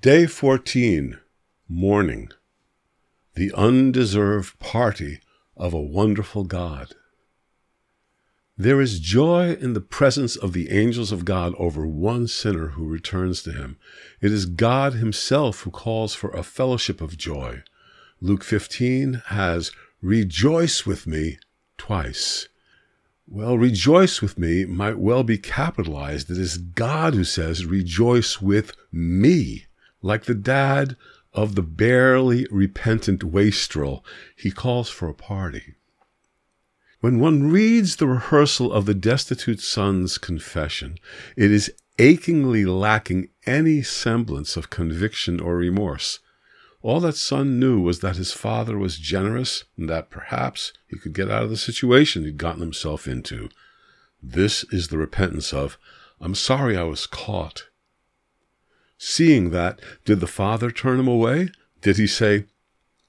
Day 14, Morning. The undeserved party of a wonderful God. There is joy in the presence of the angels of God over one sinner who returns to him. It is God himself who calls for a fellowship of joy. Luke 15 has rejoice with me twice. Well, rejoice with me might well be capitalized. It is God who says, rejoice with me. Like the dad of the barely repentant wastrel, he calls for a party. When one reads the rehearsal of the destitute son's confession, it is achingly lacking any semblance of conviction or remorse. All that son knew was that his father was generous and that perhaps he could get out of the situation he'd gotten himself into. This is the repentance of, I'm sorry I was caught. Seeing that, did the father turn him away? Did he say,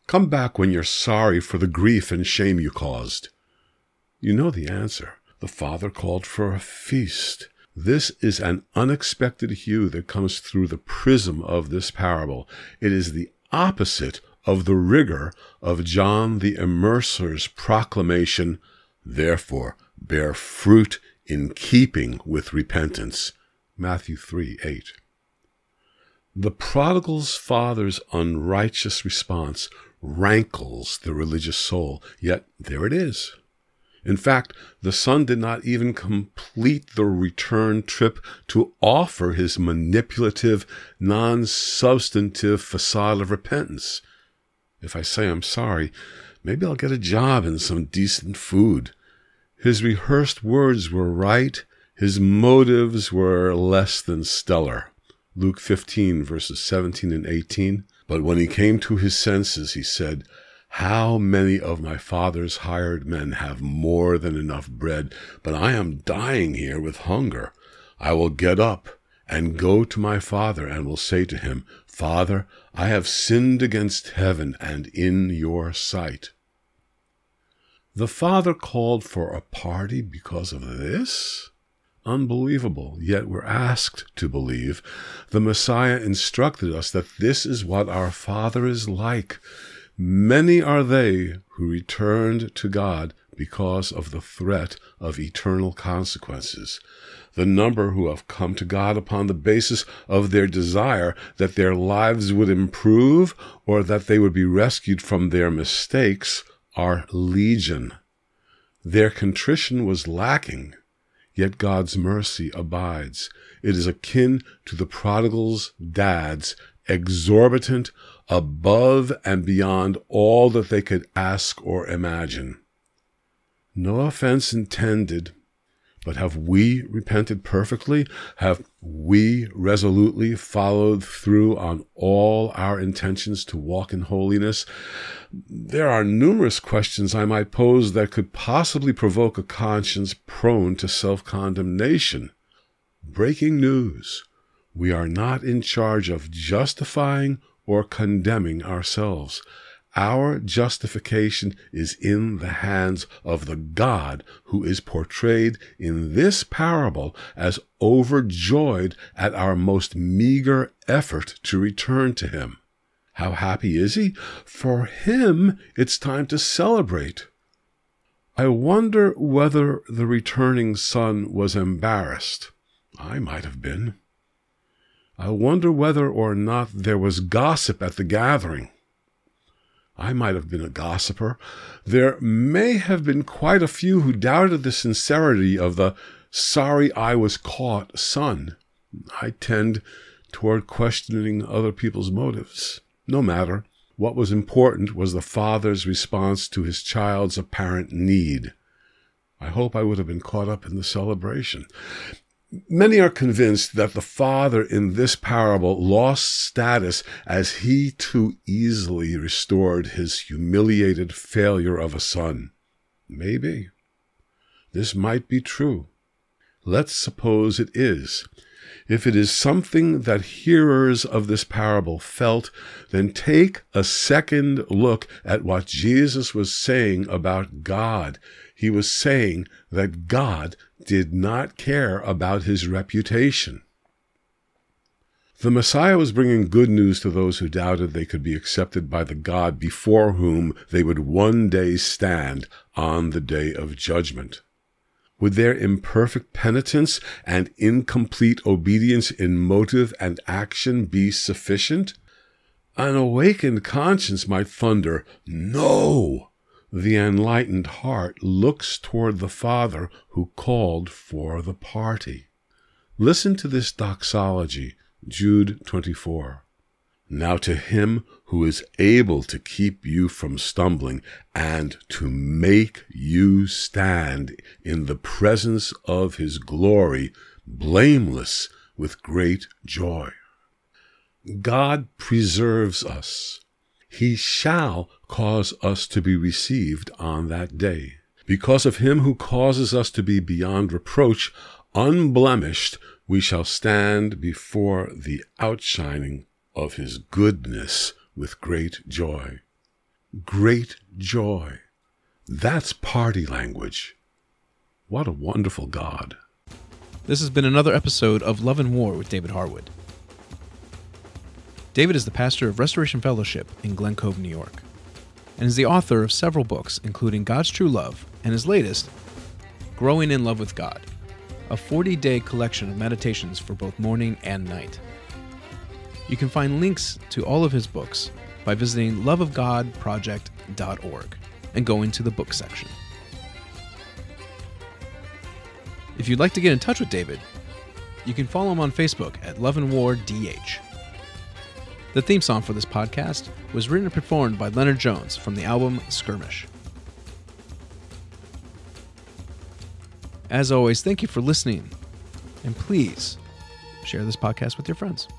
Come back when you're sorry for the grief and shame you caused? You know the answer. The father called for a feast. This is an unexpected hue that comes through the prism of this parable. It is the opposite of the rigor of John the Immerser's proclamation, Therefore, bear fruit in keeping with repentance. Matthew 3 8. The prodigal's father's unrighteous response rankles the religious soul, yet there it is. In fact, the son did not even complete the return trip to offer his manipulative, non substantive facade of repentance. If I say I'm sorry, maybe I'll get a job and some decent food. His rehearsed words were right, his motives were less than stellar. Luke 15, verses 17 and 18. But when he came to his senses, he said, How many of my father's hired men have more than enough bread, but I am dying here with hunger. I will get up and go to my father and will say to him, Father, I have sinned against heaven and in your sight. The father called for a party because of this? Unbelievable, yet we're asked to believe. The Messiah instructed us that this is what our Father is like. Many are they who returned to God because of the threat of eternal consequences. The number who have come to God upon the basis of their desire that their lives would improve or that they would be rescued from their mistakes are legion. Their contrition was lacking yet God's mercy abides. It is akin to the prodigal's dad's exorbitant, above and beyond all that they could ask or imagine. No offense intended, but have we repented perfectly? Have we resolutely followed through on all our intentions to walk in holiness? There are numerous questions I might pose that could possibly provoke a conscience prone to self condemnation. Breaking news. We are not in charge of justifying or condemning ourselves. Our justification is in the hands of the God who is portrayed in this parable as overjoyed at our most meager effort to return to him. How happy is he? For him, it's time to celebrate. I wonder whether the returning son was embarrassed. I might have been. I wonder whether or not there was gossip at the gathering. I might have been a gossiper. There may have been quite a few who doubted the sincerity of the sorry I was caught son. I tend toward questioning other people's motives. No matter. What was important was the father's response to his child's apparent need. I hope I would have been caught up in the celebration. Many are convinced that the father in this parable lost status as he too easily restored his humiliated failure of a son. Maybe. This might be true. Let's suppose it is. If it is something that hearers of this parable felt, then take a second look at what Jesus was saying about God. He was saying that God did not care about his reputation. The Messiah was bringing good news to those who doubted they could be accepted by the God before whom they would one day stand on the day of judgment. Would their imperfect penitence and incomplete obedience in motive and action be sufficient? An awakened conscience might thunder, No! The enlightened heart looks toward the Father who called for the party. Listen to this doxology, Jude 24. Now to him who is able to keep you from stumbling and to make you stand in the presence of his glory, blameless with great joy. God preserves us. He shall cause us to be received on that day. Because of him who causes us to be beyond reproach, unblemished, we shall stand before the outshining of his goodness with great joy. Great joy. That's party language. What a wonderful God. This has been another episode of Love and War with David Harwood. David is the pastor of Restoration Fellowship in Glen Cove, New York, and is the author of several books, including God's True Love and his latest, Growing in Love with God, a 40 day collection of meditations for both morning and night. You can find links to all of his books by visiting loveofgodproject.org and going to the book section. If you'd like to get in touch with David, you can follow him on Facebook at Love and War DH. The theme song for this podcast was written and performed by Leonard Jones from the album Skirmish. As always, thank you for listening, and please share this podcast with your friends.